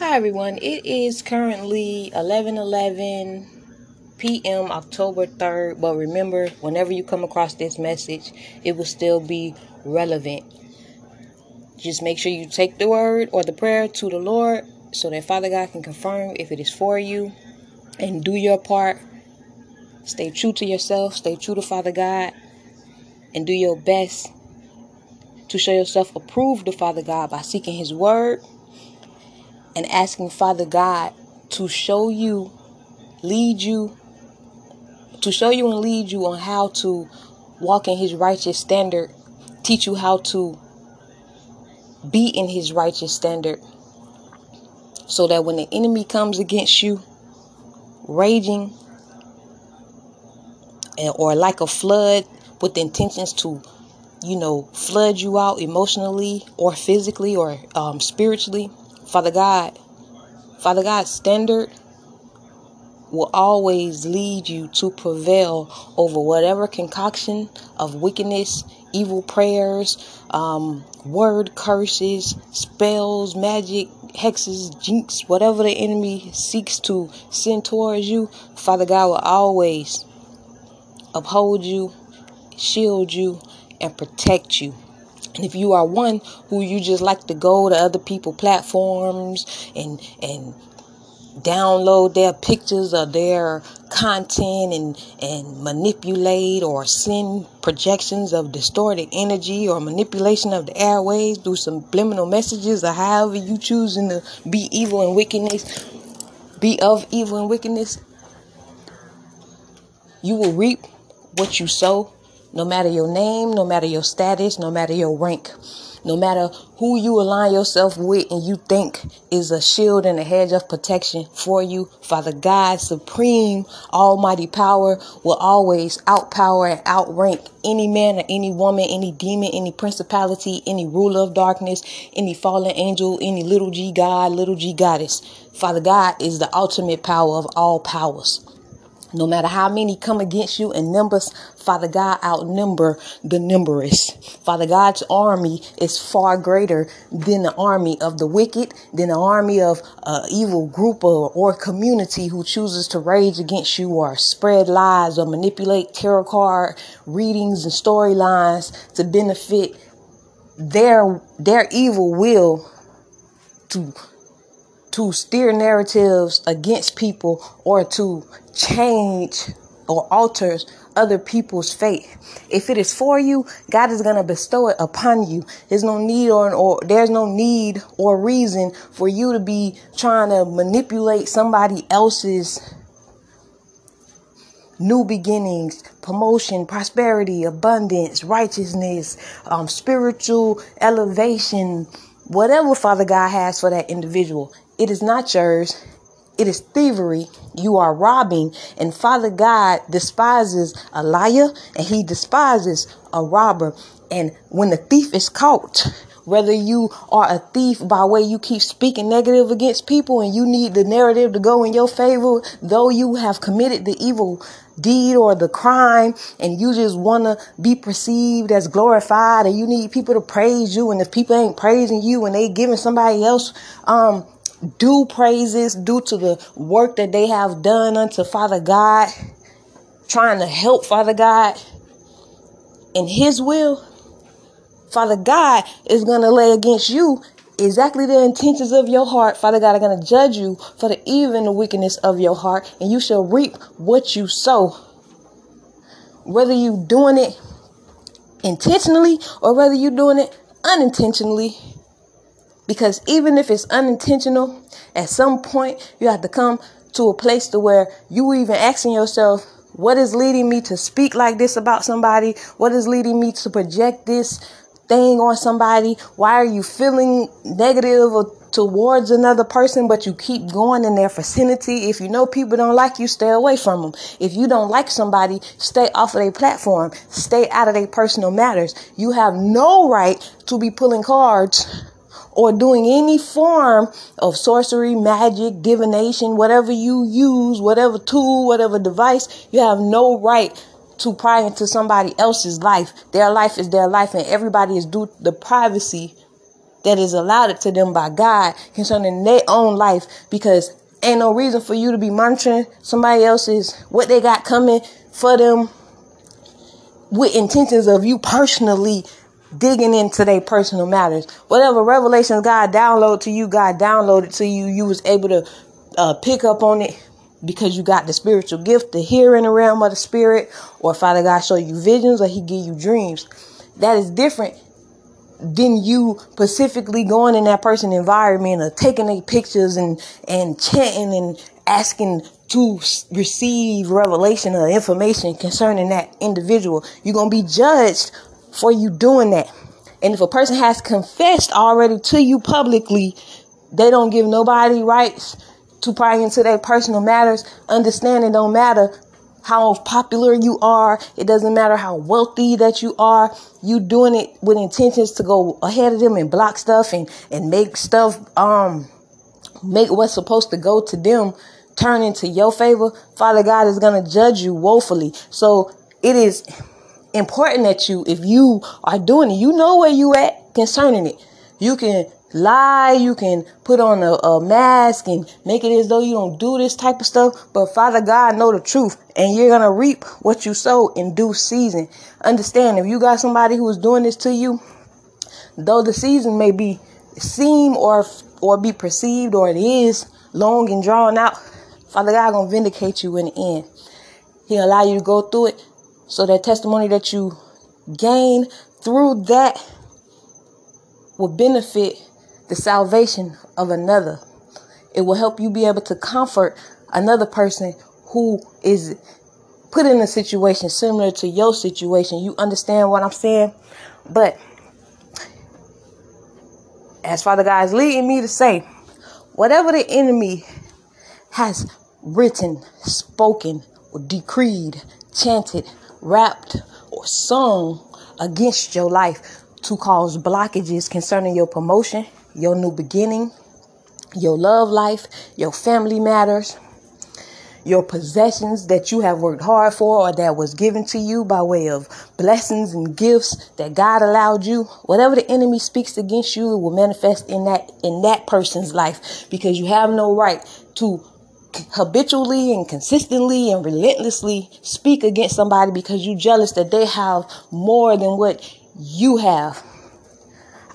Hi everyone. It is currently 11:11 p.m. October 3rd, but remember whenever you come across this message, it will still be relevant. Just make sure you take the word or the prayer to the Lord so that Father God can confirm if it is for you and do your part. Stay true to yourself, stay true to Father God, and do your best to show yourself approved to Father God by seeking his word and asking Father God to show you, lead you, to show you and lead you on how to walk in His righteous standard, teach you how to be in His righteous standard, so that when the enemy comes against you, raging, or like a flood with intentions to you know, flood you out emotionally or physically or um, spiritually, Father God, Father God's standard will always lead you to prevail over whatever concoction of wickedness, evil prayers, um, word curses, spells, magic, hexes, jinx, whatever the enemy seeks to send towards you. Father God will always uphold you, shield you, and protect you. And if you are one who you just like to go to other people platforms and and download their pictures or their content and and manipulate or send projections of distorted energy or manipulation of the airways through subliminal messages or however you choosing to be evil and wickedness be of evil and wickedness you will reap what you sow no matter your name, no matter your status, no matter your rank, no matter who you align yourself with and you think is a shield and a hedge of protection for you, Father God, supreme almighty power will always outpower and outrank any man or any woman, any demon, any principality, any ruler of darkness, any fallen angel, any little g God, little g goddess. Father God is the ultimate power of all powers. No matter how many come against you in numbers, Father God outnumber the numberless. Father God's army is far greater than the army of the wicked, than the army of an evil group or, or community who chooses to rage against you or spread lies or manipulate tarot card readings and storylines to benefit their their evil will to to steer narratives against people or to change or alter other people's faith. If it is for you, God is going to bestow it upon you. There's no need or, or there's no need or reason for you to be trying to manipulate somebody else's new beginnings, promotion, prosperity, abundance, righteousness, um, spiritual elevation, whatever Father God has for that individual. It is not yours. It is thievery. You are robbing. And Father God despises a liar and he despises a robber. And when the thief is caught, whether you are a thief by way you keep speaking negative against people and you need the narrative to go in your favor, though you have committed the evil deed or the crime and you just want to be perceived as glorified and you need people to praise you and if people ain't praising you and they giving somebody else um due praises due to the work that they have done unto Father God, trying to help Father God in His will, Father God is going to lay against you exactly the intentions of your heart. Father God are going to judge you for the evil and the wickedness of your heart, and you shall reap what you sow. Whether you doing it intentionally or whether you doing it unintentionally, because even if it's unintentional, at some point you have to come to a place to where you even asking yourself, what is leading me to speak like this about somebody? What is leading me to project this thing on somebody? Why are you feeling negative towards another person, but you keep going in their vicinity? If you know people don't like you, stay away from them. If you don't like somebody, stay off of their platform. Stay out of their personal matters. You have no right to be pulling cards or doing any form of sorcery, magic, divination, whatever you use, whatever tool, whatever device, you have no right to pry into somebody else's life. Their life is their life, and everybody is due the privacy that is allotted to them by God concerning their own life because ain't no reason for you to be monitoring somebody else's what they got coming for them with intentions of you personally digging into their personal matters. Whatever revelations God downloaded to you, God downloaded to you. You was able to uh, pick up on it because you got the spiritual gift to hear in the realm of the spirit, or Father God show you visions, or He give you dreams. That is different than you specifically going in that person environment or taking their pictures and and chanting and asking to receive revelation or information concerning that individual. You're gonna be judged for you doing that. And if a person has confessed already to you publicly, they don't give nobody rights to pry into their personal matters. Understand it don't matter how popular you are. It doesn't matter how wealthy that you are. You doing it with intentions to go ahead of them and block stuff and, and make stuff, um, make what's supposed to go to them turn into your favor. Father God is going to judge you woefully. So it is important that you, if you are doing it, you know where you at concerning it. You can lie, you can put on a, a, mask and make it as though you don't do this type of stuff. But Father God know the truth and you're to reap what you sow in due season. Understand if you got somebody who is doing this to you, though the season may be seem or or be perceived or it is long and drawn out, Father God to vindicate you in the end. He'll allow you to go through it so that testimony that you gain through that will benefit the salvation of another. It will help you be able to comfort another person who is put in a situation similar to your situation. You understand what I'm saying? But as Father God is leading me to say, whatever the enemy has written, spoken, or decreed, chanted, rapped, or sung against your life to cause blockages concerning your promotion, your new beginning, your love life, your family matters, your possessions that you have worked hard for or that was given to you by way of blessings and gifts that God allowed you. Whatever the enemy speaks against you, it will manifest in that in that person's life because you have no right to habitually and consistently and relentlessly speak against somebody because you jealous that they have more than what you have.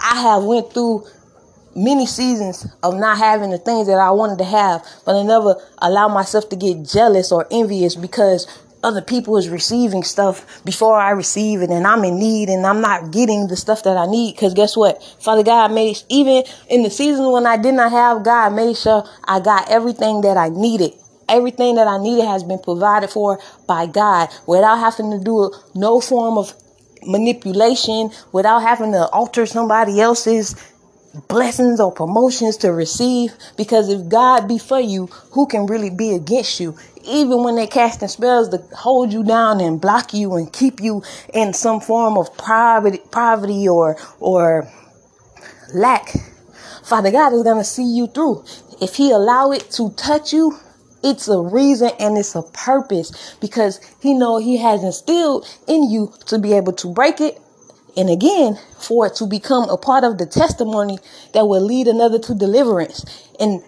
I have went through many seasons of not having the things that I wanted to have, but I never allowed myself to get jealous or envious because other people is receiving stuff before I receive it and I'm in need and I'm not getting the stuff that I need. Cause guess what? Father God made, even in the season when I did not have, God made sure I got everything that I needed. Everything that I needed has been provided for by God without having to do no form of manipulation, without having to alter somebody else's blessings or promotions to receive because if God be for you, who can really be against you? Even when they're casting spells to hold you down and block you and keep you in some form of poverty, poverty or or lack, Father God is gonna see you through. If He allow it to touch you, it's a reason and it's a purpose because He know He has instilled in you to be able to break it and again, for it to become a part of the testimony that will lead another to deliverance. And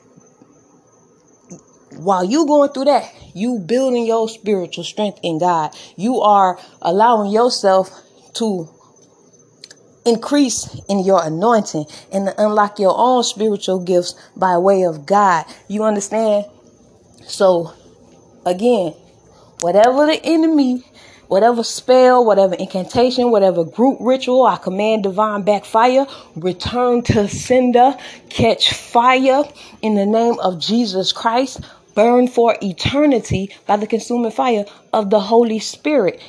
while you going through that, you building your spiritual strength in God. You are allowing yourself to increase in your anointing and to unlock your own spiritual gifts by way of God. You understand? So again, whatever the enemy Whatever spell, whatever incantation, whatever group ritual, I command divine backfire, return to sender, catch fire in the name of Jesus Christ, burn for eternity by the consuming fire of the Holy Spirit.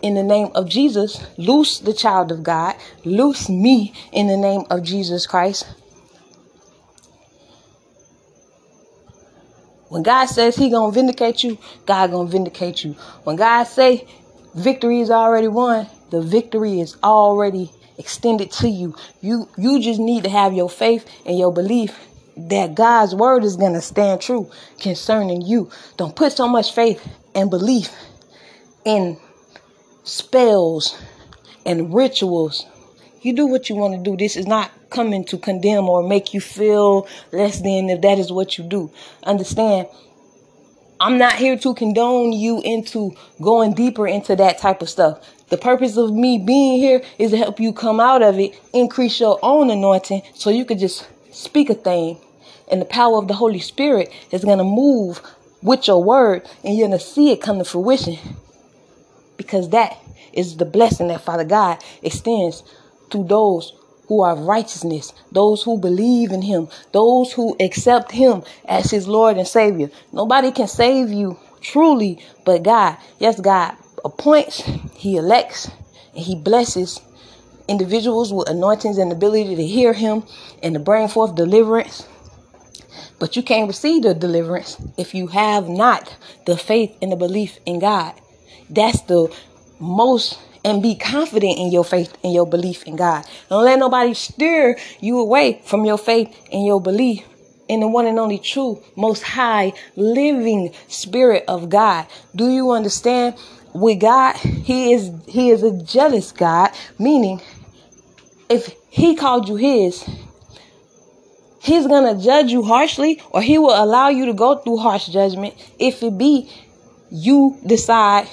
In the name of Jesus, loose the child of God, loose me in the name of Jesus Christ. When God says he gonna vindicate you, God gonna vindicate you. When God say victory is already won, the victory is already extended to you. You you just need to have your faith and your belief that God's word is gonna stand true concerning you. Don't put so much faith and belief in spells and rituals. You do what you want to do. This is not coming to condemn or make you feel less than if that is what you do. Understand? I'm not here to condone you into going deeper into that type of stuff. The purpose of me being here is to help you come out of it, increase your own anointing so you could just speak a thing. And the power of the Holy Spirit is going to move with your word and you're going to see it come to fruition. Because that is the blessing that Father God extends to those who are righteousness, those who believe in him, those who accept him as his Lord and Savior. Nobody can save you truly but God. Yes, God appoints, he elects, and he blesses individuals with anointings and ability to hear him and to bring forth deliverance. But you can't receive the deliverance if you have not the faith and the belief in God. That's the most and be confident in your faith and your belief in God. Don't let nobody steer you away from your faith and your belief in the one and only true, most high, living spirit of God. Do you understand? With God, He is He is a jealous God, meaning if He called you His, He's gonna judge you harshly, or He will allow you to go through harsh judgment if it be you decide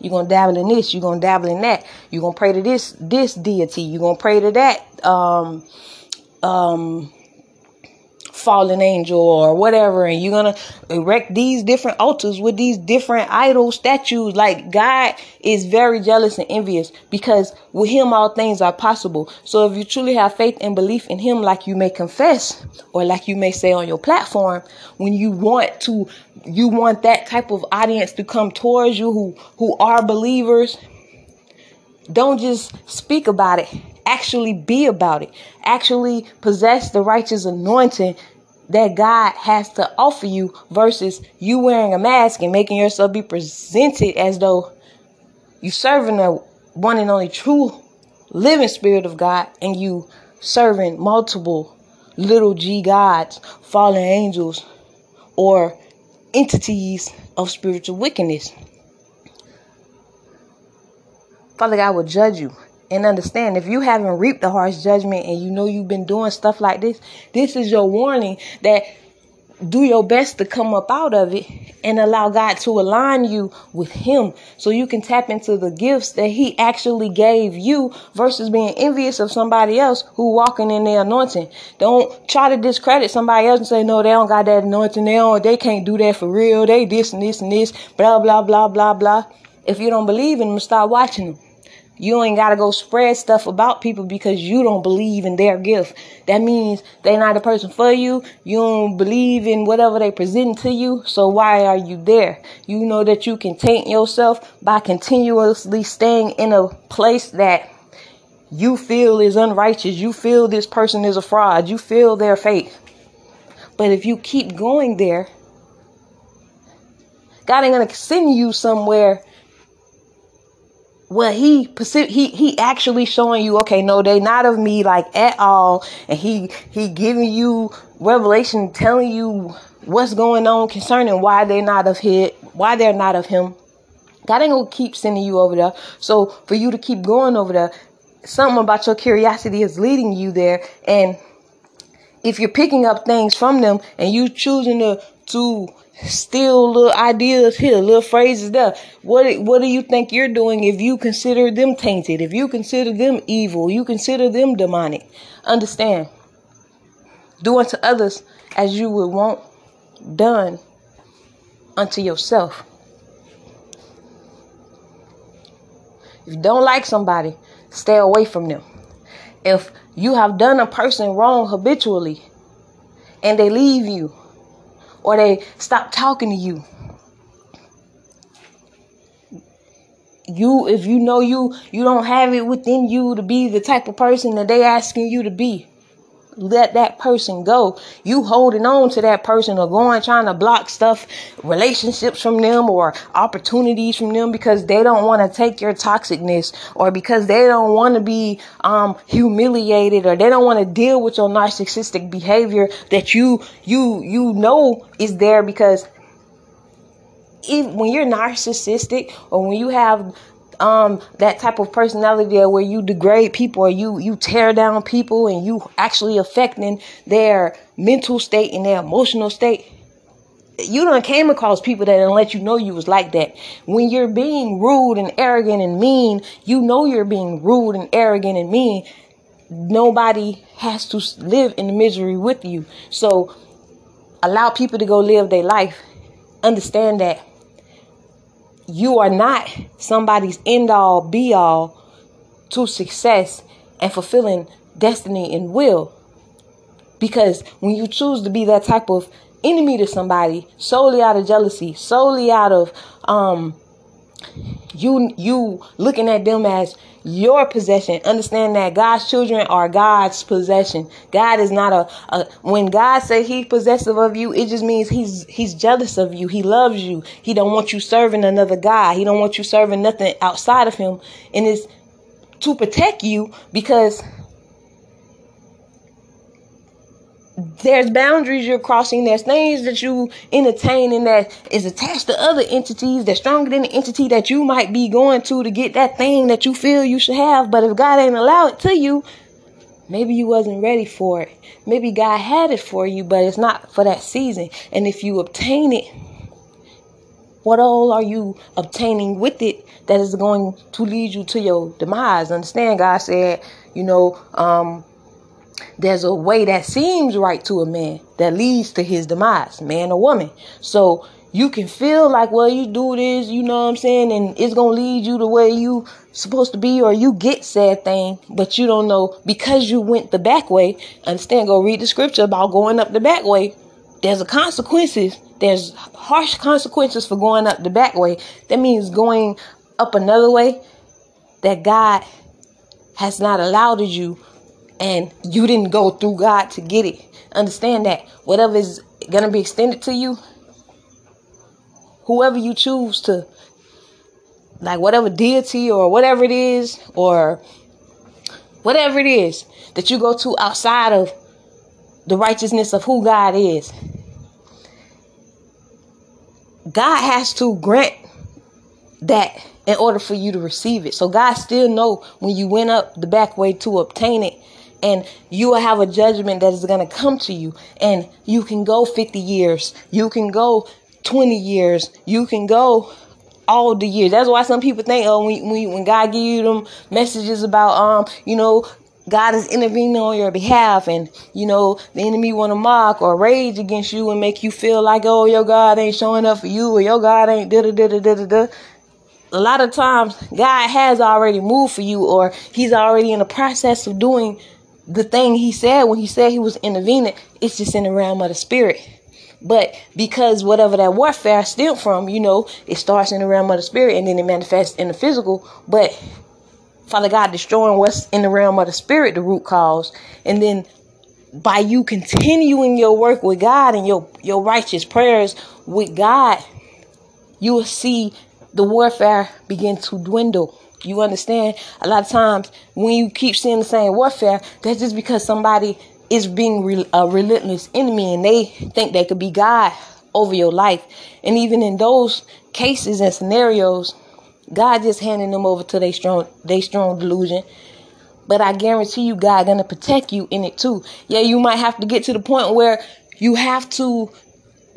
you're gonna dabble in this. You're gonna dabble in that. You're gonna pray to this this deity. You're gonna pray to that um, um, fallen angel or whatever, and you're gonna erect these different altars with these different idol statues. Like God is very jealous and envious because with Him all things are possible. So if you truly have faith and belief in Him, like you may confess or like you may say on your platform, when you want to, you want that type of audience to come towards you who who are believers. Don't just speak about it actually be about it. Actually possess the righteous anointing that God has to offer you versus you wearing a mask and making yourself be presented as though you serving the one and only true living spirit of God and you serving multiple little g gods, fallen angels, or entities of spiritual wickedness. Father God will judge you and understand if you haven't reaped the harsh judgment and you know you've been doing stuff like this, this is your warning that do your best to come up out of it and allow God to align you with Him so you can tap into the gifts that He actually gave you versus being envious of somebody else who walking in their anointing. Don't try to discredit somebody else and say, no, they don't got that anointing. They don't, they can't do that for real. They this and this and this, blah, blah, blah, blah, blah. If you don't believe in them, start watching them. You ain't got to go spread stuff about people because you don't believe in their gift. That means they're not a person for you. You don't believe in whatever they present to you. So why are you there? You know that you can taint yourself by continuously staying in a place that you feel is unrighteous. You feel this person is a fraud. You feel their fake. But if you keep going there, God ain't going to send you somewhere well he he he actually showing you okay no they not of me like at all. And he he giving you revelation telling you what's going on concerning why they're not of him why they're not of him. God ain't gonna keep sending you over there. So for you to keep going over there something about your curiosity is leading you there. And if you're picking up things from them and you choosing to to steal little ideas here, little phrases there. What what do you think you're doing if you consider them tainted? If you consider them evil, you consider them demonic. Understand. Do unto others as you would want done unto yourself. If you don't like somebody, stay away from them. If you have done a person wrong habitually and they leave you or they stop talking to you. You, if you know you, you don't have it within you to be the type of person that they asking you to be let that person go. You holding on to that person or going trying to block stuff, relationships from them or opportunities from them because they don't want to take your toxicness or because they don't want to be um, humiliated or they don't want to deal with your narcissistic behavior that you you you know is there because if, when you're narcissistic or when you have um that type of personality where you degrade people or you you tear down people and you actually affecting their mental state and their emotional state you don't came across people that didn't let you know you was like that. When you're being rude and arrogant and mean, you know you're being rude and arrogant and mean. Nobody has to live in the misery with you. So allow people to go live their life. Understand that you are not somebody's end all be all to success and fulfilling destiny and will. Because when you choose to be that type of enemy to somebody solely out of jealousy, solely out of um you you looking at them as your possession. Understand that god's children are god's possession. God is not a, a when god say he's possessive of you it just means he's he's jealous of you. He loves you. He don't want you serving another god. He don't want you serving nothing outside of him. And it's to protect you because there's boundaries you're crossing. There's things that you entertain and that is attached to other entities that's stronger than the entity that you might be going to to get that thing that you feel you should have. But if God ain't allow it to you, maybe you wasn't ready for it. Maybe God had it for you, but it's not for that season. And if you obtain it, what all are you obtaining with it that is going to lead you to your demise? Understand, God said, you know, um, there's a way that seems right to a man that leads to his demise, man or woman. So you can feel like, well, you do this, you know what I'm saying, and it's gonna lead you the way you supposed to be, or you get said thing, but you don't know because you went the back way. Understand? Go read the scripture about going up the back way. There's a consequences. There's harsh consequences for going up the back way. That means going up another way that God has not allowed you and you didn't go through God to get it. Understand that whatever is going to be extended to you, whoever you choose to, like whatever deity or whatever it is, or whatever it is that you go to outside of the righteousness of who God is, God has to grant that in order for you to receive it. So God still know when you went up the back way to obtain it and you will have a judgment that is going to come to you. And you can go 50 years. You can go 20 years. You can go all the years. That's why some people think oh when, when, when god give you them messages about um you know God is intervening on your behalf, and you know the enemy want to mock or rage against you and make you feel like, oh, your God ain't showing up for you, or your God ain't da da da da da da. A lot of times, God has already moved for you, or He's already in the process of doing the thing he said when he said he was intervening, it's just in the realm of the spirit. But because whatever that warfare stemmed from, you know, it starts in the realm of the spirit and then it manifests in the physical. But Father God destroying what's in the realm of the spirit, the root cause. And then by you continuing your work with God and your, your righteous prayers with God, you will see the warfare begin to dwindle. You understand? A lot of times when you keep seeing the same warfare, that's just because somebody is being re- a relentless enemy and they think they could be God over your life. And even in those cases and scenarios, God just handing them over to their strong, they strong delusion. But I guarantee you, God gonna protect you in it too. Yeah, you might have to get to the point where you have to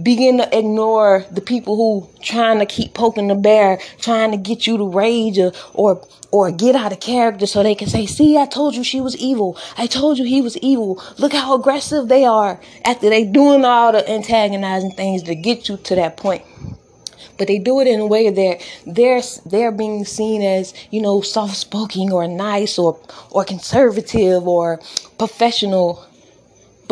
begin to ignore the people who trying to keep poking the bear, trying to get you to rage or, or or get out of character so they can say, "See, I told you she was evil. I told you he was evil. Look how aggressive they are after they doing all the antagonizing things to get you to that point." But they do it in a way that they're they're being seen as you know soft spoken or nice or or conservative or professional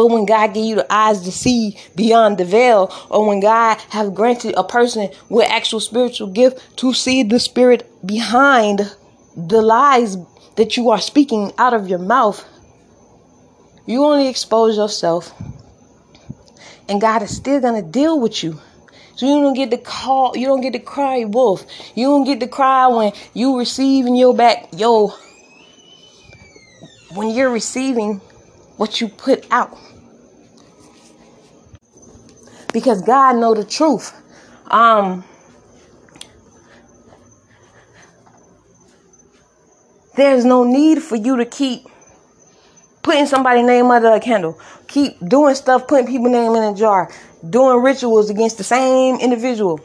but when God give you the eyes to see beyond the veil, or when God have granted a person with actual spiritual gift to see the spirit behind the lies that you are speaking out of your mouth, you only expose yourself. And God is still gonna deal with you. So you don't get to call, you don't get to cry wolf. You don't get to cry when you receive in your back, yo. When you're receiving what you put out. Because God know the truth. Um there's no need for you to keep putting somebody's name under a candle, keep doing stuff, putting people's name in a jar, doing rituals against the same individual.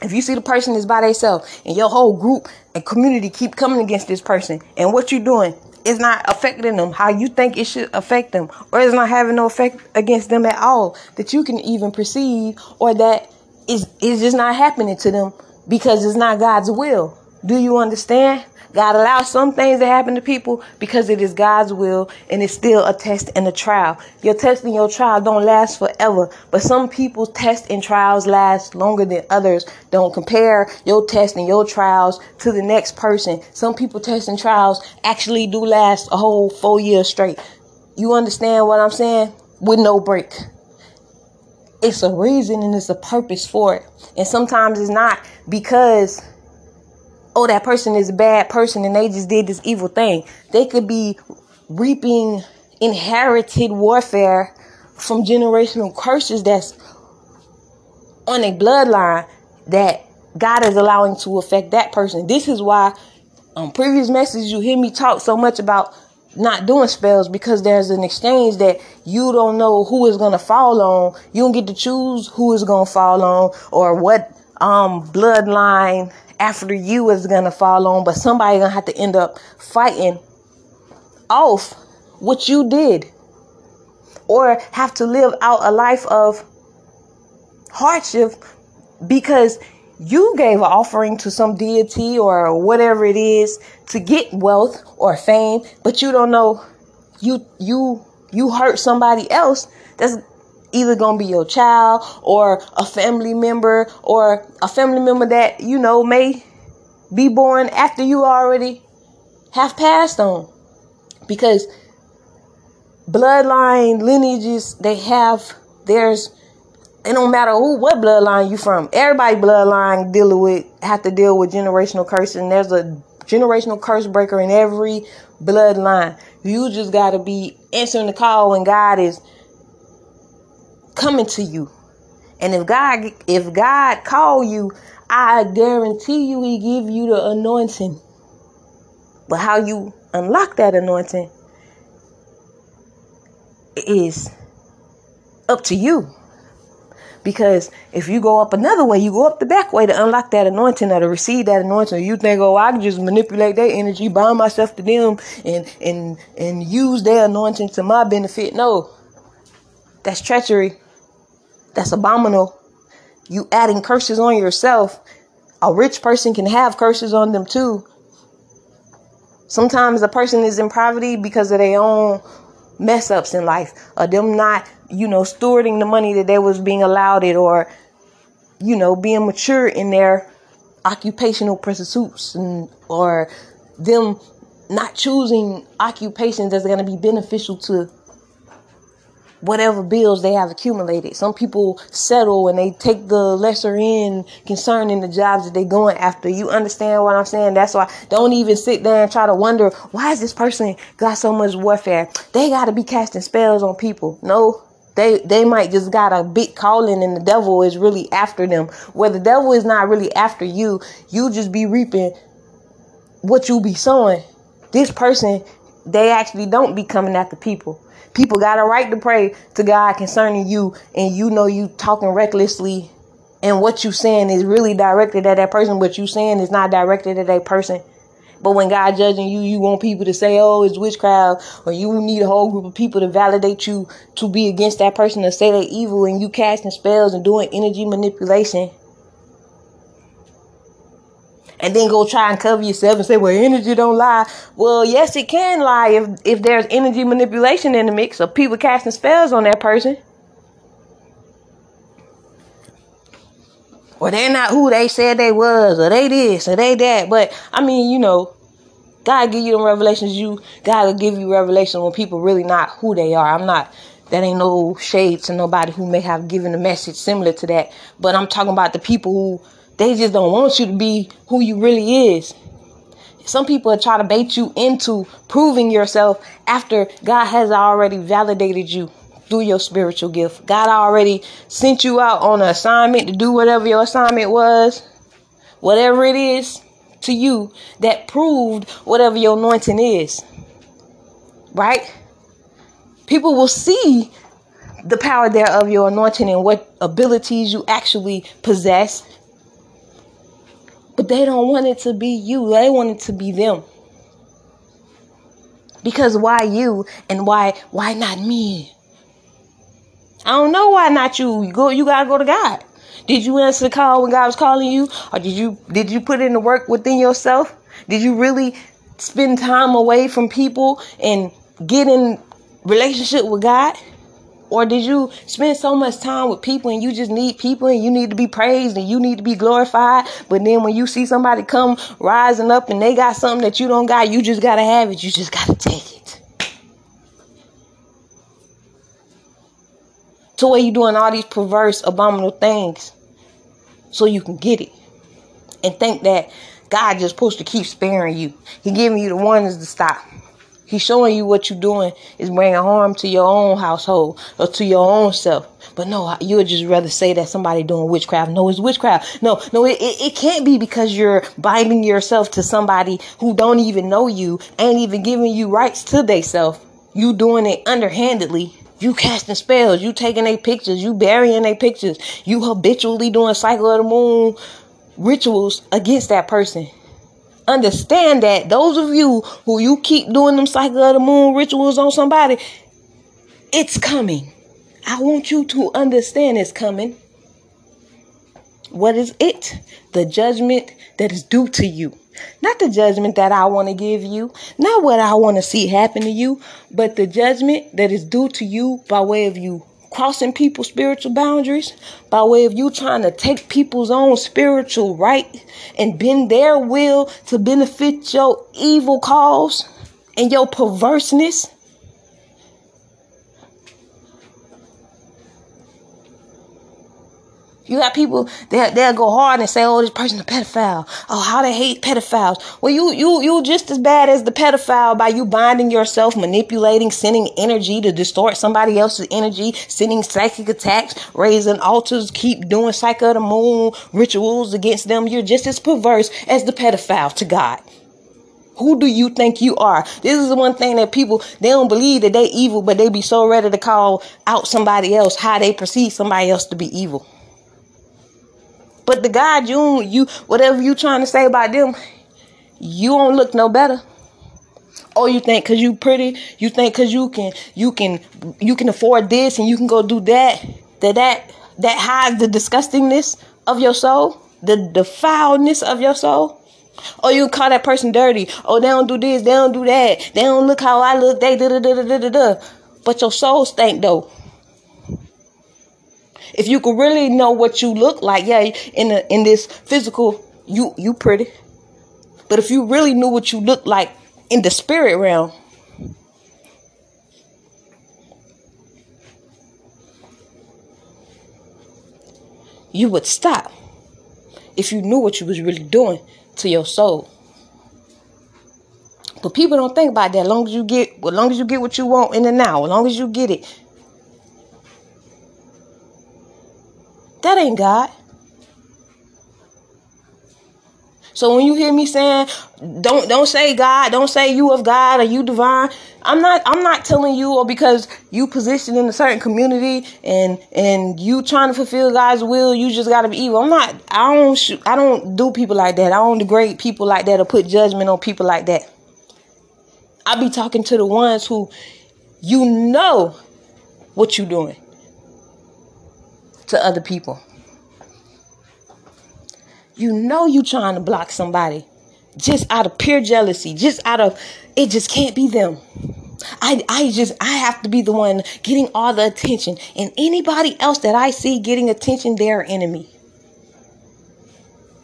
If you see the person is by themselves and your whole group and community keep coming against this person and what you're doing is not affecting them how you think it should affect them or it's not having no effect against them at all that you can even perceive or that is is just not happening to them because it's not God's will. Do you understand? God allows some things to happen to people because it is God's will and it's still a test and a trial. Your test and your trial don't last forever, but some people's tests and trials last longer than others. Don't compare your test and your trials to the next person. Some people test and trials actually do last a whole four years straight. You understand what I'm saying? With no break. It's a reason and it's a purpose for it. And sometimes it's not because oh, that person is a bad person and they just did this evil thing. They could be reaping inherited warfare from generational curses that's on a bloodline that God is allowing to affect that person. This is why on previous messages you hear me talk so much about not doing spells because there's an exchange that you don't know who is going to fall on. You don't get to choose who is going to fall on or what um bloodline after you is gonna fall on, but somebody gonna have to end up fighting off what you did. Or have to live out a life of hardship because you gave an offering to some deity or whatever it is to get wealth or fame, but you don't know you you you hurt somebody else that's either gonna be your child or a family member or a family member that you know may be born after you already have passed on. Because bloodline lineages they have there's it don't matter who what bloodline you from. Everybody bloodline dealing with have to deal with generational curse and there's a generational curse breaker in every bloodline. You just got to be answering the call when god is coming to you. And if God if God call you, I guarantee you he give you the anointing. But how you unlock that anointing is up to you. Because if you go up another way, you go up the back way to unlock that anointing or to receive that anointing. You think, oh, I can just manipulate their energy, bind myself to them, and and and use their anointing to my benefit. No, that's treachery. That's abominable. You adding curses on yourself. A rich person can have curses on them too. Sometimes a person is in poverty because of their own mess ups in life, or them not, you know, stewarding the money that they was being allowed it, or you know, being mature in their occupational pursuits, and or them not choosing occupations that's going to be beneficial to whatever bills they have accumulated. Some people settle and they take the lesser end concerning the jobs that they're going after. You understand what I'm saying? That's why don't even sit there and try to wonder why is this person got so much warfare? They got to be casting spells on people. No, they they might just got a big calling and the devil is really after them. Where the devil is not really after you, you just be reaping what you be sowing. This person, they actually don't be coming after people. People got a right to pray to God concerning you, and you know you talking recklessly, and what you saying is really directed at that person. but you saying is not directed at that person. But when God judging you, you want people to say, "Oh, it's witchcraft," or you need a whole group of people to validate you to be against that person to say they evil, and you casting spells and doing energy manipulation and then go try and cover yourself and say, well, energy don't lie. Well, yes, it can lie if, if there's energy manipulation in the mix or people casting spells on that person. Or they're not who they said they was, or they this, or they that. But I mean, you know, God give you them revelations. You God will give you revelations when people really not who they are. I'm not. That ain't no shade to nobody who may have given a message similar to that. But I'm talking about the people who they just don't want you to be who you really is. Some people try to bait you into proving yourself after God has already validated you through your spiritual gift. God already sent you out on an assignment to do whatever your assignment was, whatever it is, to you that proved whatever your anointing is. Right? People will see the power there of your anointing and what abilities you actually possess. But they don't want it to be you. They want it to be them. Because why you and why why not me? I don't know why not you. You go you gotta go to God. Did you answer the call when God was calling you? Or did you did you put in the work within yourself? Did you really spend time away from people and get in relationship with God? Or did you spend so much time with people and you just need people and you need to be praised and you need to be glorified? But then when you see somebody come rising up and they got something that you don't got, you just got to have it. You just got to take it. To where you doing all these perverse, abominable things so you can get it. And think that God just supposed to keep sparing you. He giving you the warnings to stop. He's showing you what you're doing is bringing harm to your own household or to your own self. But no, you would just rather say that somebody doing witchcraft. No, it's witchcraft. No, no, it, it, it can't be because you're binding yourself to somebody who don't even know you, ain't even giving you rights to they self. You doing it underhandedly. You casting spells. You taking their pictures. You burying their pictures. You habitually doing cycle of the moon rituals against that person understand that those of you who you keep doing them cycle of the moon rituals on somebody, it's coming. I want you to understand it's coming. What is it? The judgment that is due to you. Not the judgment that I want to give you, not what I want to see happen to you, but the judgment that is due to you by way of you crossing people's spiritual boundaries by way of you trying to take people's own spiritual right and bend their will to benefit your evil cause and your perverseness You got people that they'll go hard and say, "Oh, this person's a pedophile." Oh, how they hate pedophiles. Well, you you you just as bad as the pedophile by you binding yourself, manipulating, sending energy to distort somebody else's energy, sending psychic attacks, raising altars, keep doing of the moon rituals against them. You're just as perverse as the pedophile to God. Who do you think you are? This is the one thing that people they don't believe that they evil, but they be so ready to call out somebody else how they perceive somebody else to be evil. But the God you you whatever you trying to say about them, you don't look no better. Oh, you think cause you pretty, you think cause you can you can you can afford this and you can go do that, that that that hides the disgustingness of your soul, the defiledness of your soul. Oh, you call that person dirty. Oh, they don't do this, they don't do that. They don't look how I look. They da da da da da da. But your soul stank though. If you could really know what you look like, yeah, in a, in this physical, you you pretty. But if you really knew what you look like in the spirit realm, you would stop if you knew what you was really doing to your soul. But people don't think about that. As long as you get, as long as you get what you want in the now, as long as you get it, That ain't God. So when you hear me saying, don't don't say God, don't say you of God or you divine, I'm not I'm not telling you or because you positioned in a certain community and and you trying to fulfill God's will, you just got to be evil. I'm not I don't sh- I don't do people like that. I don't degrade people like that or put judgment on people like that. I be talking to the ones who you know what you doing to other people. You know you're trying to block somebody just out of pure jealousy, just out of it just can't be them. I I just I have to be the one getting all the attention. And anybody else that I see getting attention, they're enemy.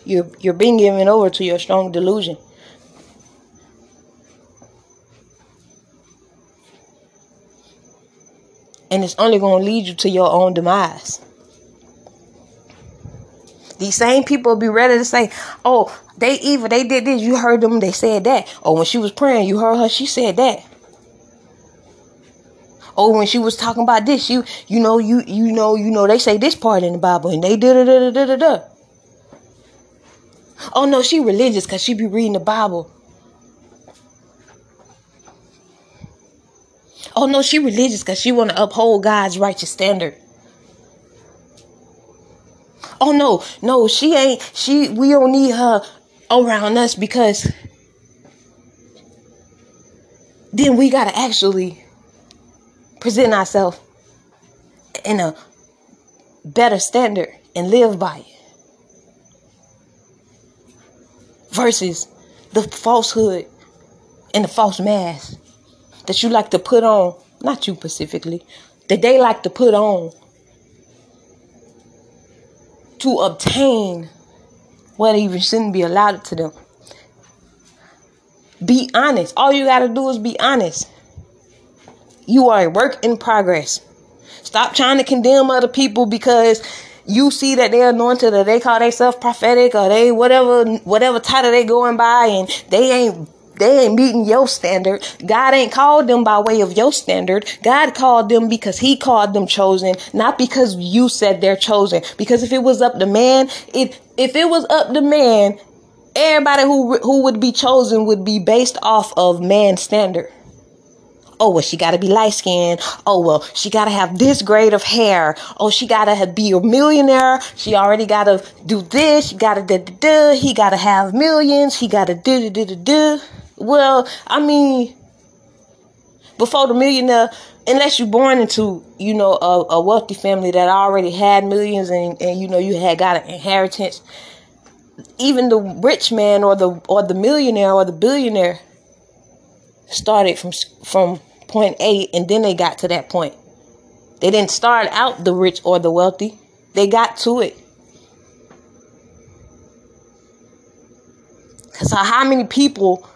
You're you're being given over to your strong delusion. And it's only to lead you to your own demise. These same people be ready to say, "Oh, they evil. They did this. You heard them. They said that. Or when she was praying, you heard her. She said that. Or when she was talking about this, you you know you you know you know they say this part in the Bible and they did it da da da da. Oh no, she religious because she be reading the Bible. Oh no, she religious because she want to uphold God's righteous standard. Oh no, no, she ain't. She we don't need her around us because then we gotta actually present ourselves in a better standard and live by it. Versus the falsehood and the false mask that you like to put on, not you specifically, that they like to put on to obtain what even shouldn't be allowed to them. Be honest. All you got to do is be honest. You are a work in progress. Stop trying to condemn other people because you see that they're anointed or they call themselves prophetic or they whatever whatever title they going by and they ain't they ain't meeting your standard. God ain't called them by way of your standard. God called them because he called them chosen, not because you said they're chosen. Because if it was up to man, if if it was up to man, everybody who who would be chosen would be based off of man's standard. Oh, well, she got to be light skinned. Oh, well, she got to have this grade of hair. Oh, she got to be a millionaire. She already got to do this. She got to da da da. He got to have millions. He got to do da da da da. Well, I mean, before the millionaire, unless you're born into, you know, a, a wealthy family that already had millions and, and you know you had got an inheritance, even the rich man or the or the millionaire or the billionaire started from from point A and then they got to that point. They didn't start out the rich or the wealthy. They got to it. Cause how many people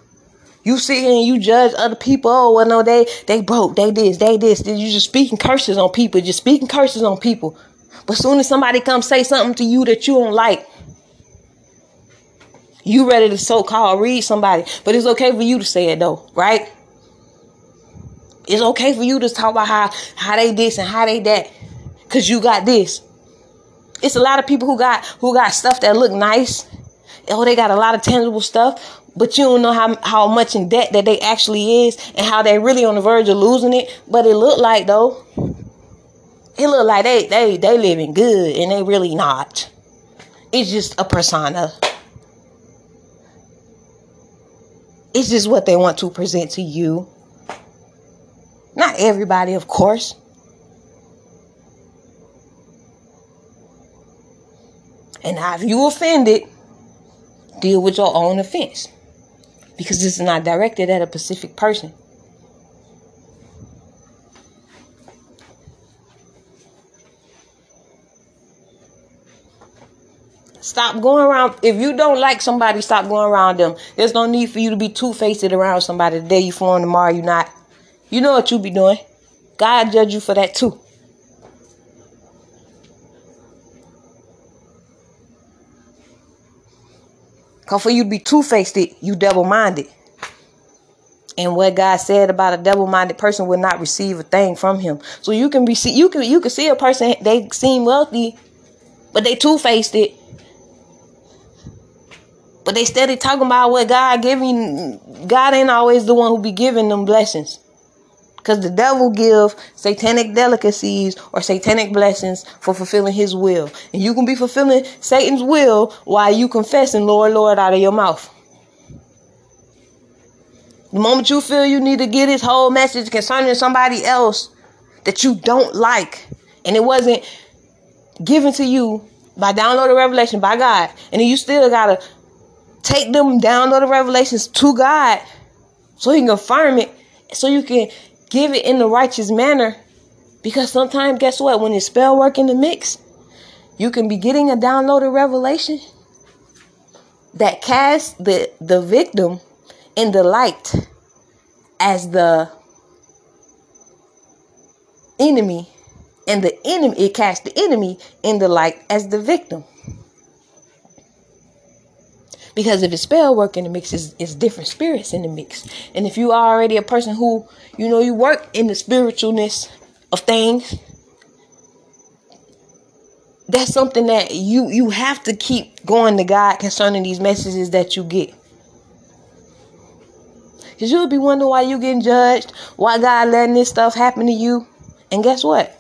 you sit here and you judge other people. Oh, well, no, they they broke. They this. They this. You just speaking curses on people. Just speaking curses on people. But soon as somebody comes say something to you that you don't like, you ready to so-called read somebody. But it's okay for you to say it though, right? It's okay for you to talk about how how they this and how they that, cause you got this. It's a lot of people who got who got stuff that look nice. Oh, they got a lot of tangible stuff, but you don't know how how much in debt that they actually is and how they really on the verge of losing it. But it looked like though, it looked like they they they living good and they really not. It's just a persona. It's just what they want to present to you. Not everybody, of course. And now, if you offended, deal with your own offense because this is not directed at a specific person. Stop going around. If you don't like somebody, stop going around them. There's no need for you to be two faced around somebody. Today you for them, tomorrow you're not. You know what you'll be doing. God judge you for that too. Cause for you to be two faced, it, you double minded. And what God said about a double minded person will not receive a thing from him. So you can be see you can you can see a person they seem wealthy, but they two faced it. But they steady talking about what God giving. God ain't always the one who be giving them blessings. Because the devil give satanic delicacies or satanic blessings for fulfilling his will. And you can be fulfilling Satan's will while you confessing Lord, Lord out of your mouth. The moment you feel you need to get his whole message concerning somebody else that you don't like, and it wasn't given to you by downloading revelation by God, and then you still gotta take them download downloaded revelations to God so he can confirm it, so you can give it in the righteous manner. Because sometimes, guess what? When it's spell work in the mix, you can be getting a downloaded revelation that casts the, the victim in the light as the enemy, and the enemy, it casts the enemy in the light as the victim. Because if it's spell work in the mix, it's, it's different spirits in the mix. And if you are already a person who, you know, you work in the spiritualness of things, that's something that you you have to keep going to God concerning these messages that you get. Cause you'll be wondering why you getting judged, why God letting this stuff happen to you. And guess what?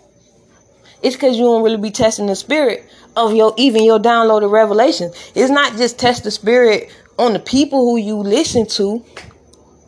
It's because you don't really be testing the spirit of your even your downloaded revelations. It's not just test the spirit on the people who you listen to,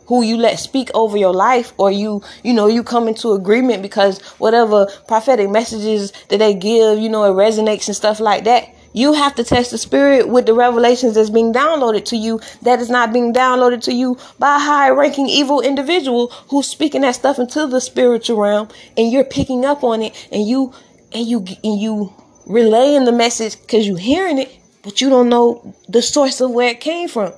who you let speak over your life, or you, you know, you come into agreement because whatever prophetic messages that they give, you know, it resonates and stuff like that. You have to test the spirit with the revelations that's being downloaded to you that is not being downloaded to you by a high ranking evil individual who's speaking that stuff into the spiritual realm and you're picking up on it and you and you and you relaying the message because you're hearing it, but you don't know the source of where it came from.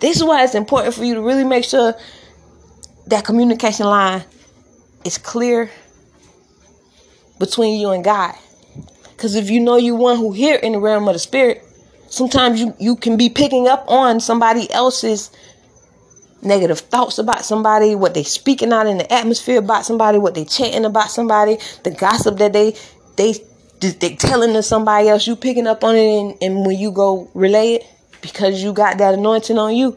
This is why it's important for you to really make sure that communication line is clear between you and God. Because if you know you one who hear in the realm of the spirit, sometimes you, you can be picking up on somebody else's negative thoughts about somebody, what they speaking out in the atmosphere about somebody, what they chanting about somebody, the gossip that they they they telling to somebody else. You picking up on it, and, and when you go relay it, because you got that anointing on you,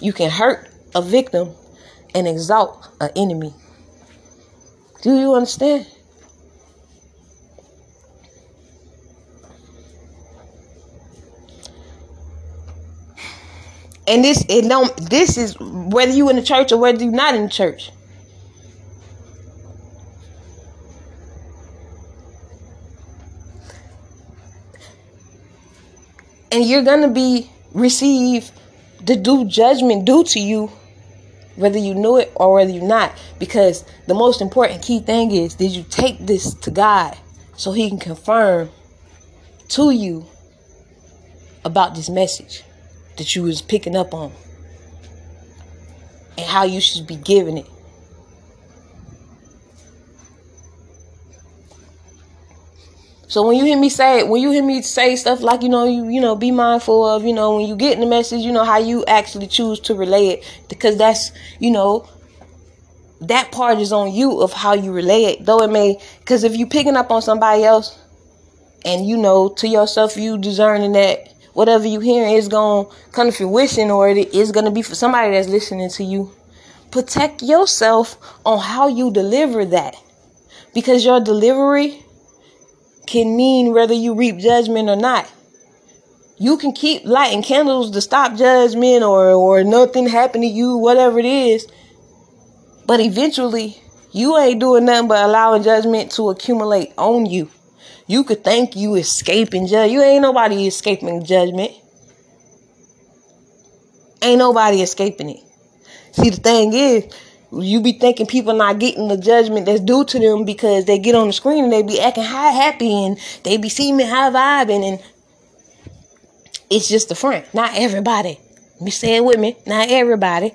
you can hurt a victim and exalt an enemy. Do you understand? And this it don't this is whether you in the church or whether you're not in the church. And you're gonna be receive the due judgment due to you, whether you know it or whether you're not. Because the most important key thing is did you take this to God so he can confirm to you about this message? that you was picking up on and how you should be giving it. So when you hear me say it, when you hear me say stuff like you know you you know be mindful of you know when you get in the message you know how you actually choose to relay it because that's you know that part is on you of how you relay it though it may because if you picking up on somebody else and you know to yourself you discerning that whatever you hear is going to come to fruition or it is going to be for somebody that's listening to you. Protect yourself on how you deliver that. Because your delivery can mean whether you reap judgment or not. You can keep lighting candles to stop judgment or, or nothing happen to you, whatever it is. But eventually, you ain't doing nothing but allowing judgment to accumulate on you. You could think you escaping judgment. You ain't nobody escaping judgment. Ain't nobody escaping it. See, the thing is, you be thinking people not getting the judgment that's due to them because they get on the screen and they be acting high happy and they be seeming high vibing and it's just the front. Not everybody. Me say it with me. Not everybody.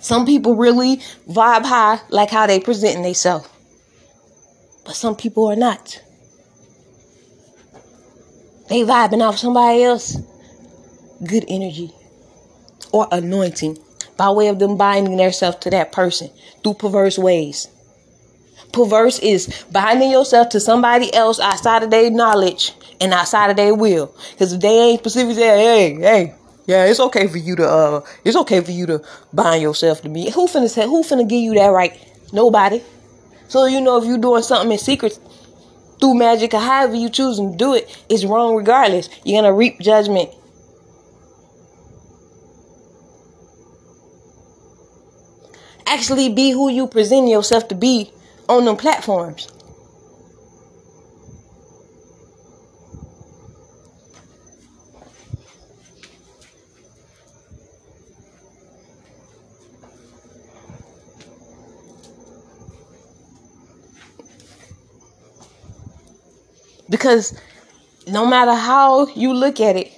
Some people really vibe high, like how they presenting themselves. But some people are not. They vibing off somebody else. Good energy or anointing by way of them binding themselves to that person through perverse ways. Perverse is binding yourself to somebody else outside of their knowledge and outside of their will. Because if they ain't specifically say, hey, hey, yeah, it's okay for you to uh it's okay for you to bind yourself to me. Who finna say who finna give you that right? Nobody. So you know if you doing something in secret through magic or however you choose to do it, it's wrong regardless. You're gonna reap judgment. Actually be who you present yourself to be on them platforms. Because no matter how you look at it,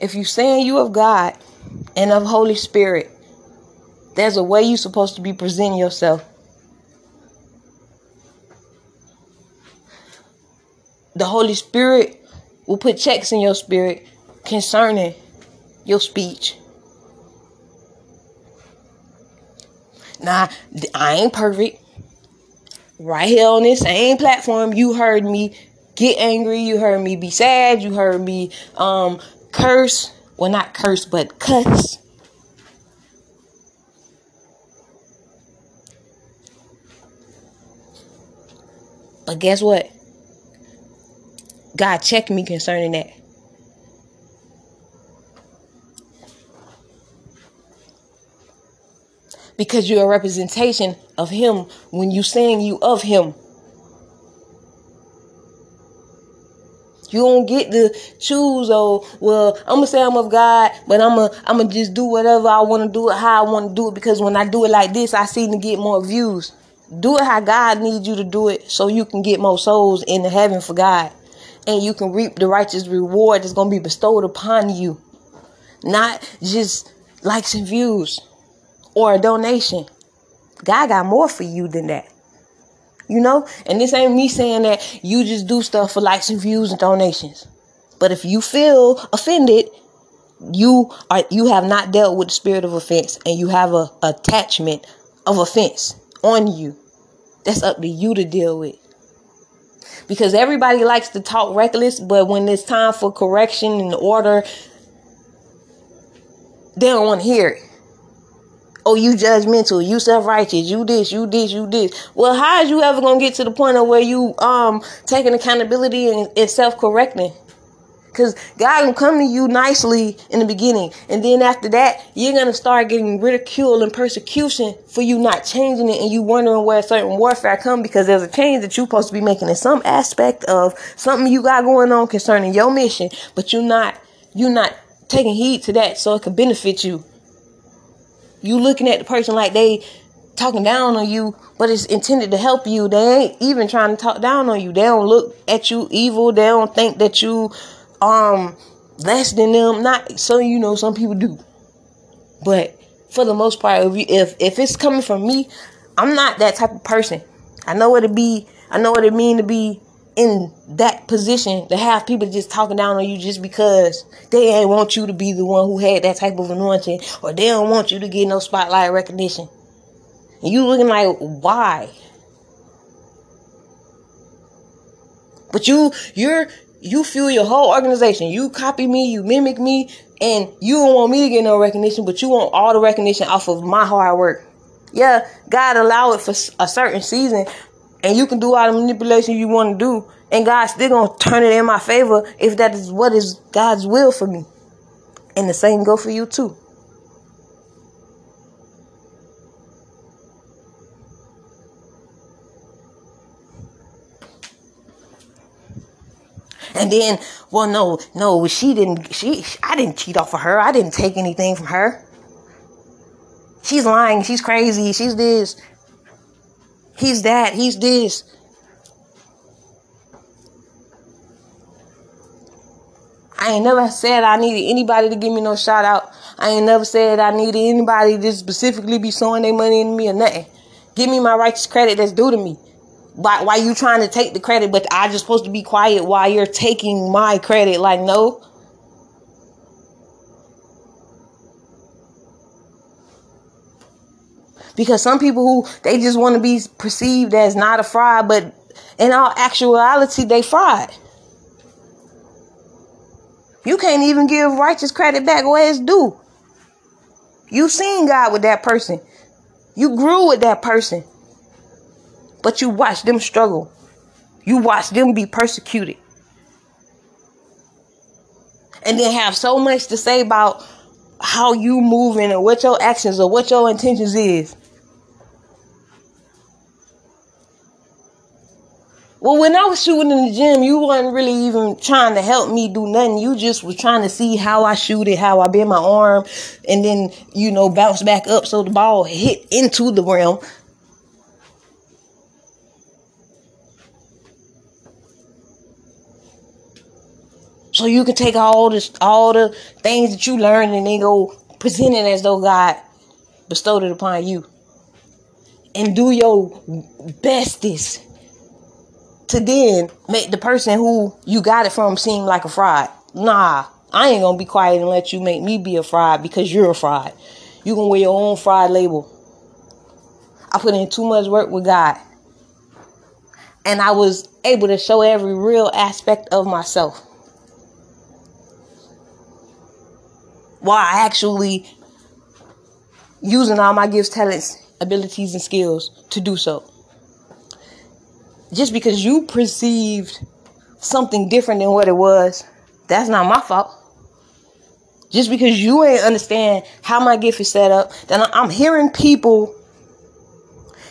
if you're saying you of God and of Holy Spirit, there's a way you're supposed to be presenting yourself. The Holy Spirit will put checks in your spirit concerning your speech. Now, I ain't perfect. Right here on this same platform, you heard me get angry, you heard me be sad, you heard me um curse. Well, not curse, but cuss. But guess what? God checked me concerning that. Because you're a representation of Him when you saying you of Him. You don't get to choose. Oh, well, I'm gonna say I'm of God, but I'm gonna I'm gonna just do whatever I want to do it how I want to do it because when I do it like this, I seem to get more views. Do it how God needs you to do it, so you can get more souls in heaven for God, and you can reap the righteous reward that's gonna be bestowed upon you, not just likes and views or a donation. God got more for you than that. You know? And this ain't me saying that you just do stuff for likes and views and donations. But if you feel offended, you are you have not dealt with the spirit of offense and you have a attachment of offense on you. That's up to you to deal with. Because everybody likes to talk reckless, but when it's time for correction and order, they don't want to hear it oh, you judgmental, you self-righteous, you this, you this, you this. Well, how is you ever gonna get to the point of where you um taking accountability and, and self-correcting? Cause God will come to you nicely in the beginning, and then after that, you're gonna start getting ridicule and persecution for you not changing it, and you wondering where certain warfare come because there's a change that you're supposed to be making in some aspect of something you got going on concerning your mission, but you're not you're not taking heed to that so it could benefit you. You looking at the person like they talking down on you, but it's intended to help you. They ain't even trying to talk down on you. They don't look at you evil. They don't think that you um less than them. Not so you know some people do, but for the most part, if you, if, if it's coming from me, I'm not that type of person. I know what it be. I know what it mean to be in that position to have people just talking down on you just because they ain't want you to be the one who had that type of anointing or they don't want you to get no spotlight recognition. And you looking like why? But you you're you fuel your whole organization. You copy me, you mimic me, and you don't want me to get no recognition, but you want all the recognition off of my hard work. Yeah, God allow it for a certain season, and you can do all the manipulation you want to do, and God's still gonna turn it in my favor if that is what is God's will for me. And the same go for you too. And then, well, no, no, she didn't. She, I didn't cheat off of her. I didn't take anything from her. She's lying. She's crazy. She's this. He's that. He's this. I ain't never said I needed anybody to give me no shout out. I ain't never said I needed anybody to specifically be sowing their money in me or nothing. Give me my righteous credit that's due to me. Why, why you trying to take the credit, but I just supposed to be quiet while you're taking my credit? Like, no. Because some people who they just want to be perceived as not a fraud, but in all actuality, they fraud. You can't even give righteous credit back where it's due. You've seen God with that person. You grew with that person. But you watched them struggle. You watched them be persecuted. And then have so much to say about how you moving and what your actions or what your intentions is. Well, when I was shooting in the gym, you wasn't really even trying to help me do nothing. You just was trying to see how I shoot it, how I bend my arm, and then, you know, bounce back up so the ball hit into the rim. So you can take all this, all the things that you learned and then go present it as though God bestowed it upon you. And do your bestest to then make the person who you got it from seem like a fraud. Nah, I ain't gonna be quiet and let you make me be a fraud because you're a fraud. You gonna wear your own fraud label. I put in too much work with God. And I was able to show every real aspect of myself. While actually using all my gifts, talents, abilities, and skills to do so. Just because you perceived something different than what it was, that's not my fault. Just because you ain't understand how my gift is set up, then I'm hearing people,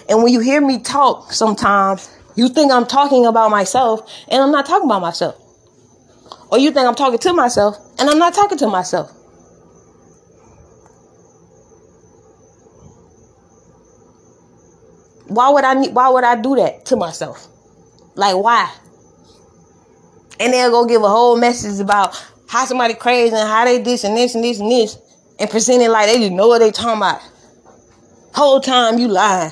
and when you hear me talk sometimes, you think I'm talking about myself, and I'm not talking about myself. Or you think I'm talking to myself, and I'm not talking to myself. Why would I need why would I do that to myself? Like why? And they'll go give a whole message about how somebody crazy and how they this and this and this and this and present it like they didn't know what they talking about. Whole time you lying.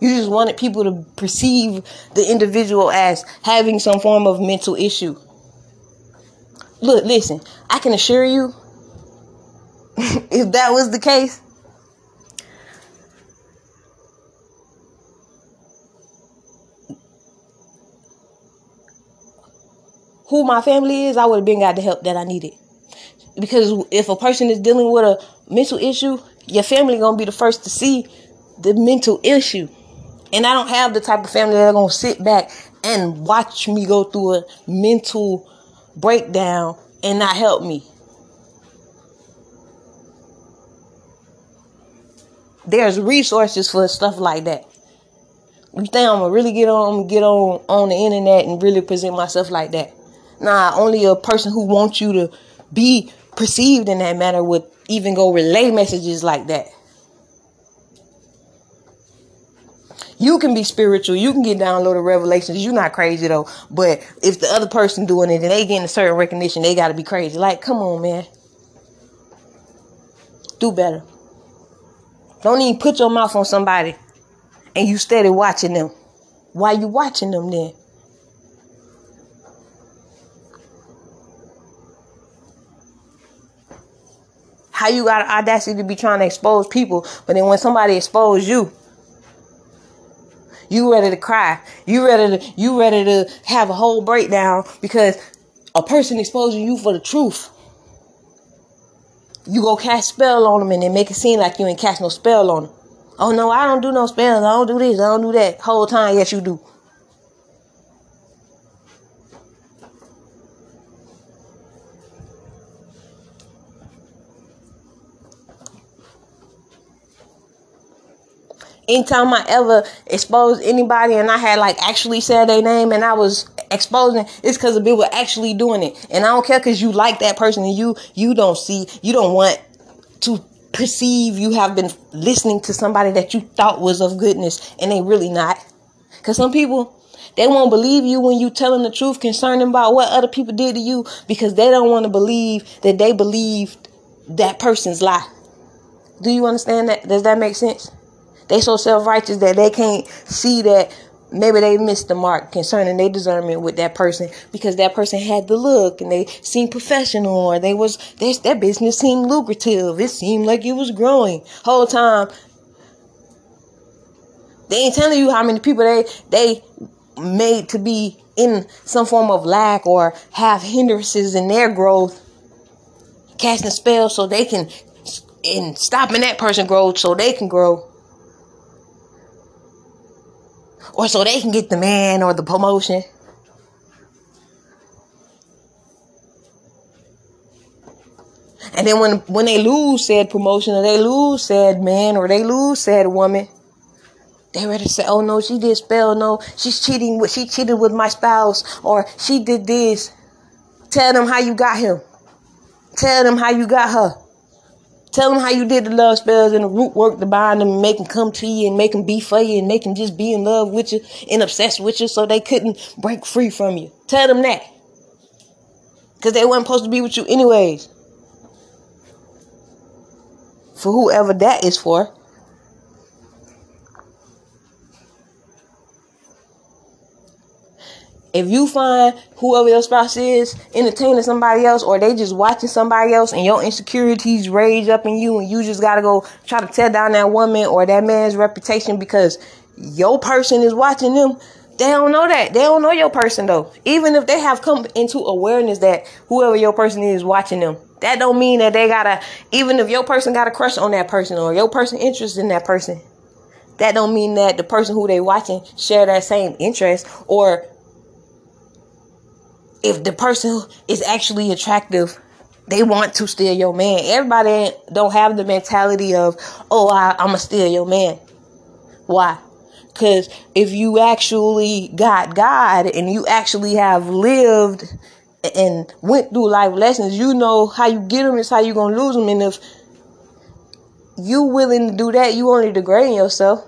You just wanted people to perceive the individual as having some form of mental issue. Look, listen, I can assure you, if that was the case, who my family is, I would have been got the help that I needed. Because if a person is dealing with a mental issue, your family gonna be the first to see the mental issue. And I don't have the type of family that are gonna sit back and watch me go through a mental breakdown and not help me. There's resources for stuff like that. You think I'm gonna really get on get on on the internet and really present myself like that? Nah, only a person who wants you to be perceived in that manner would even go relay messages like that. You can be spiritual. You can get downloaded revelations. You're not crazy though. But if the other person doing it and they getting a certain recognition, they got to be crazy. Like, come on, man. Do better. Don't even put your mouth on somebody and you steady watching them. Why you watching them then? How you got audacity to be trying to expose people, but then when somebody expose you, you ready to cry. You ready to you ready to have a whole breakdown because a person exposing you for the truth. You go cast spell on them and then make it seem like you ain't cast no spell on them. Oh no, I don't do no spells. I don't do this. I don't do that. Whole time, yes you do. Anytime I ever exposed anybody and I had like actually said their name and I was exposing, it's because the people actually doing it. And I don't care because you like that person and you you don't see you don't want to perceive you have been listening to somebody that you thought was of goodness and they really not. Because some people they won't believe you when you tell them the truth concerning about what other people did to you because they don't want to believe that they believed that person's lie. Do you understand that? Does that make sense? They so self righteous that they can't see that maybe they missed the mark concerning their discernment with that person because that person had the look and they seemed professional or they was their business seemed lucrative. It seemed like it was growing. Whole time they ain't telling you how many people they they made to be in some form of lack or have hindrances in their growth, casting spells so they can and stopping that person growth so they can grow. Or so they can get the man or the promotion. And then when when they lose said promotion or they lose said man or they lose said woman, they ready to say, "Oh no, she did spell. No, she's cheating with she cheated with my spouse or she did this." Tell them how you got him. Tell them how you got her. Tell them how you did the love spells and the root work to bind them and make them come to you and make them be for you and make them just be in love with you and obsessed with you so they couldn't break free from you. Tell them that. Because they weren't supposed to be with you anyways. For whoever that is for. If you find whoever your spouse is entertaining somebody else or they just watching somebody else and your insecurities rage up in you and you just gotta go try to tear down that woman or that man's reputation because your person is watching them, they don't know that. They don't know your person though. Even if they have come into awareness that whoever your person is watching them, that don't mean that they gotta even if your person got a crush on that person or your person interested in that person that don't mean that the person who they watching share that same interest or if the person is actually attractive they want to steal your man. Everybody don't have the mentality of oh I, i'm gonna steal your man. Why? Because if you actually got god and you actually have lived and went through life lessons you know how you get them is how you gonna lose them and if you willing to do that you only degrading yourself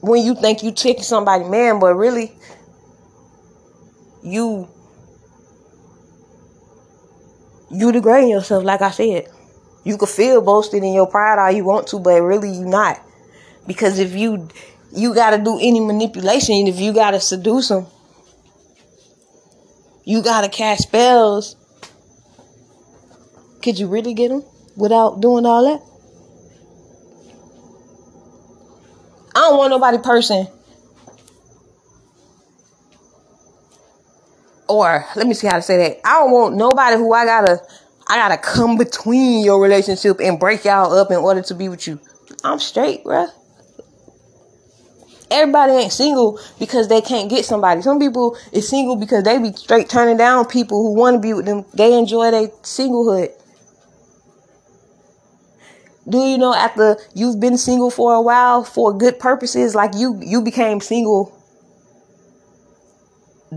when you think you taking somebody man, but really you you degrading yourself, like I said. You could feel boasted in your pride all you want to, but really you not. Because if you you gotta do any manipulation, if you gotta seduce them, you gotta cast spells. Could you really get them without doing all that? I don't want nobody person. Or let me see how to say that. I don't want nobody who I gotta I gotta come between your relationship and break y'all up in order to be with you. I'm straight, bruh. Everybody ain't single because they can't get somebody. Some people is single because they be straight turning down people who want to be with them. They enjoy their singlehood do you know after you've been single for a while for good purposes like you you became single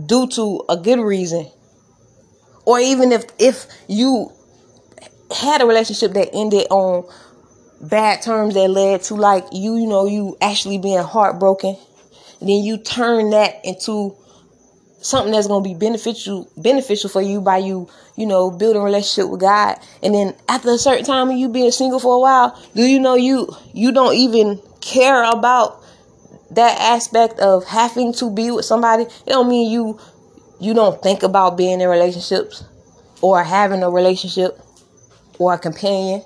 due to a good reason? Or even if if you had a relationship that ended on bad terms that led to like you you know you actually being heartbroken then you turn that into something that's going to be beneficial beneficial for you by you you know building a relationship with god. And then after a certain time of you being single for a while do you know you you don't even care about that aspect of having to be with somebody? It don't mean you you don't think about being in relationships or having a relationship or a companion.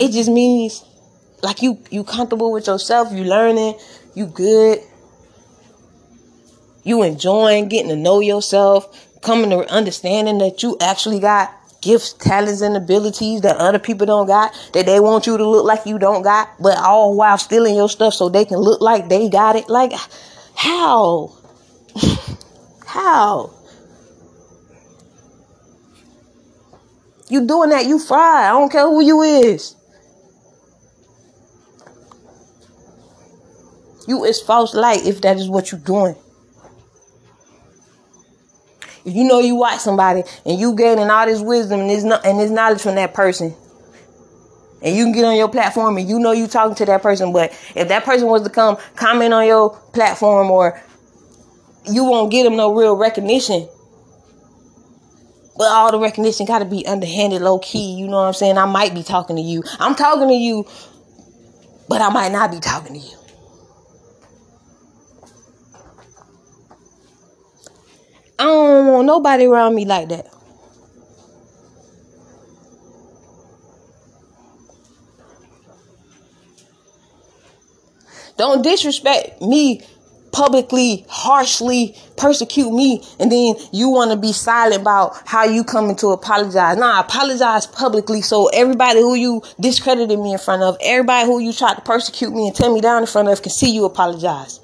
It just means like you you comfortable with yourself you learning you good you enjoying getting to know yourself, coming to understanding that you actually got gifts, talents, and abilities that other people don't got, that they want you to look like you don't got, but all while stealing your stuff so they can look like they got it. Like, how? how? You doing that, you fried. I don't care who you is. You is false light if that is what you're doing. If you know you watch somebody and you gaining all this wisdom and this and this knowledge from that person, and you can get on your platform and you know you talking to that person, but if that person was to come comment on your platform or you won't get them no real recognition. But all the recognition got to be underhanded, low key. You know what I'm saying? I might be talking to you. I'm talking to you, but I might not be talking to you. I don't want nobody around me like that. Don't disrespect me publicly, harshly persecute me, and then you want to be silent about how you coming to apologize. Nah, apologize publicly so everybody who you discredited me in front of, everybody who you tried to persecute me and tear me down in front of can see you apologize.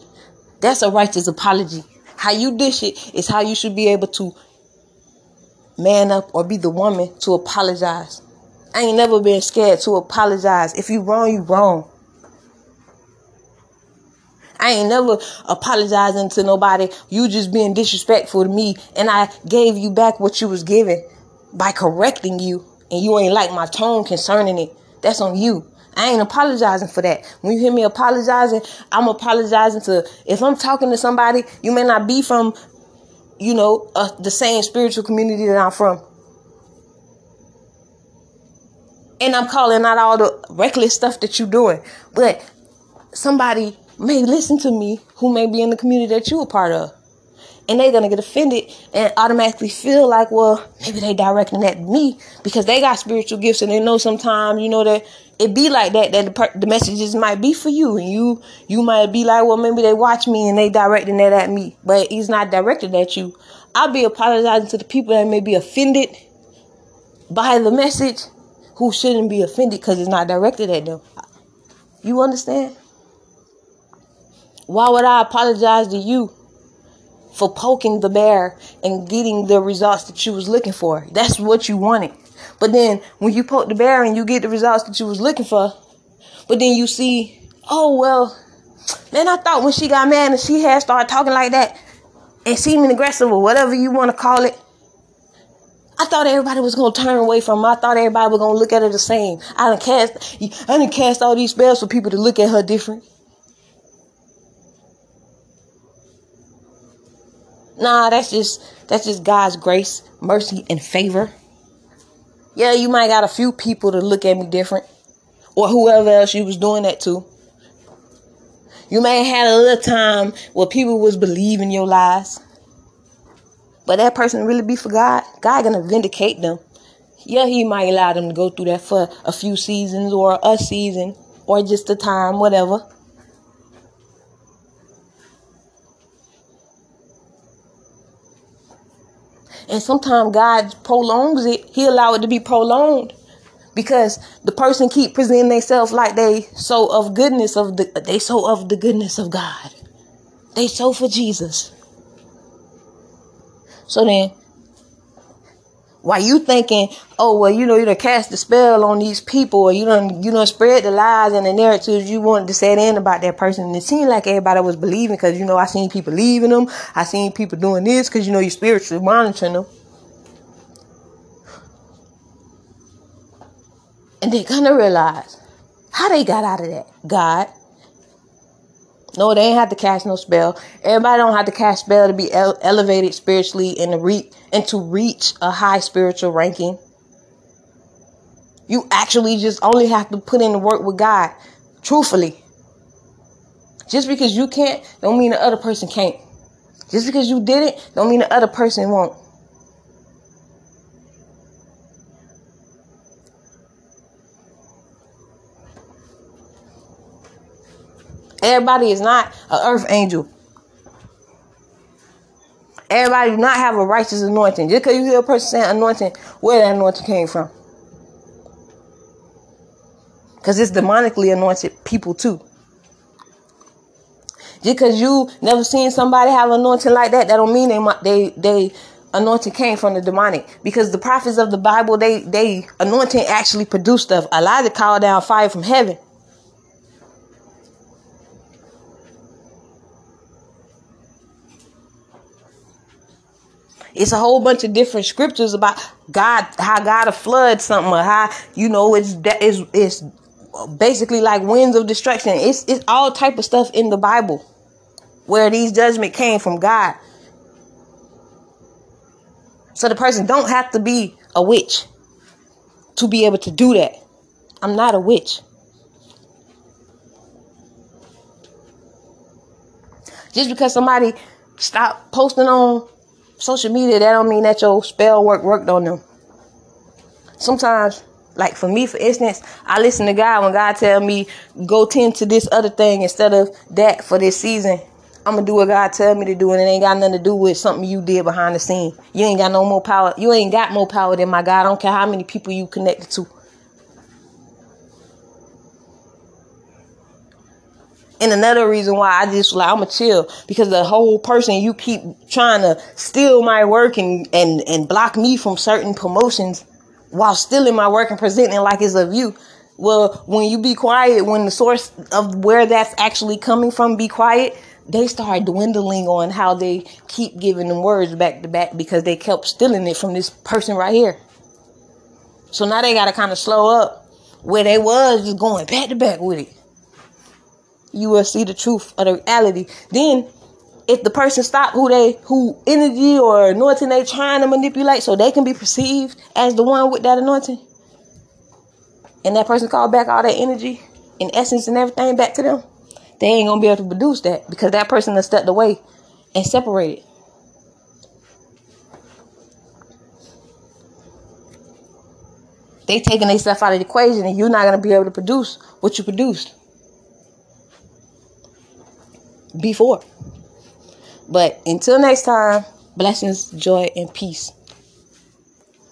That's a righteous apology. How you dish it is how you should be able to man up or be the woman to apologize. I ain't never been scared to apologize. If you wrong, you wrong. I ain't never apologizing to nobody. You just being disrespectful to me, and I gave you back what you was giving by correcting you, and you ain't like my tone concerning it. That's on you. I ain't apologizing for that. When you hear me apologizing, I'm apologizing to if I'm talking to somebody, you may not be from, you know, uh, the same spiritual community that I'm from. And I'm calling out all the reckless stuff that you're doing. But somebody may listen to me who may be in the community that you're a part of. And they're gonna get offended and automatically feel like, well, maybe they directing at me because they got spiritual gifts and they know sometimes, you know, that it be like that that the, per- the messages might be for you and you you might be like, well, maybe they watch me and they directing that at me, but he's not directed at you. I'll be apologizing to the people that may be offended by the message who shouldn't be offended because it's not directed at them. You understand? Why would I apologize to you for poking the bear and getting the results that you was looking for? That's what you wanted. But then when you poke the bear and you get the results that you was looking for, but then you see, oh well, man, I thought when she got mad and she had started talking like that and seeming aggressive or whatever you want to call it, I thought everybody was gonna turn away from her. I thought everybody was gonna look at her the same. I didn't cast I didn't cast all these spells for people to look at her different. Nah, that's just that's just God's grace, mercy, and favor. Yeah, you might got a few people to look at me different. Or whoever else you was doing that to. You may have had a little time where people was believing your lies. But that person really be for God. God gonna vindicate them. Yeah, he might allow them to go through that for a few seasons or a season or just a time, whatever. And sometimes God prolongs it. He allow it to be prolonged because the person keep presenting themselves like they so of goodness of the they so of the goodness of God. They so for Jesus. So then, while you thinking, oh well, you know, you done cast the spell on these people, or you don't, you don't spread the lies and the narratives you wanted to set in about that person. And it seemed like everybody was believing because you know I seen people leaving them, I seen people doing this because you know you spiritually monitoring them. And they're gonna realize how they got out of that. God. No, they ain't have to cast no spell. Everybody don't have to cast spell to be ele- elevated spiritually and to reach and to reach a high spiritual ranking. You actually just only have to put in the work with God, truthfully. Just because you can't, don't mean the other person can't. Just because you did it, don't mean the other person won't. Everybody is not an earth angel. Everybody do not have a righteous anointing. Just because you hear a person saying anointing, where that anointing came from. Because it's demonically anointed people too. Just because you never seen somebody have anointing like that, that don't mean they they they anointing came from the demonic. Because the prophets of the Bible, they they anointing actually produced stuff. Elijah called down fire from heaven. It's a whole bunch of different scriptures about God, how God will flood something, or how you know it's it's it's basically like winds of destruction. It's it's all type of stuff in the Bible where these judgment came from God. So the person don't have to be a witch to be able to do that. I'm not a witch. Just because somebody stop posting on social media, that don't mean that your spell work worked on them. Sometimes, like for me, for instance, I listen to God when God tell me go tend to this other thing instead of that for this season. I'm gonna do what God tell me to do, and it ain't got nothing to do with something you did behind the scene. You ain't got no more power. You ain't got more power than my God. I don't care how many people you connected to. And another reason why I just like I'ma chill because the whole person you keep trying to steal my work and and and block me from certain promotions while stealing my work and presenting like it's of you. Well, when you be quiet, when the source of where that's actually coming from be quiet, they start dwindling on how they keep giving them words back to back because they kept stealing it from this person right here. So now they gotta kind of slow up where they was just going back to back with it you will see the truth of the reality. Then if the person stop who they who energy or anointing they trying to manipulate so they can be perceived as the one with that anointing and that person call back all that energy and essence and everything back to them they ain't gonna be able to produce that because that person has stepped away and separated. They taking stuff out of the equation and you're not gonna be able to produce what you produced before. But until next time, blessings, joy, and peace.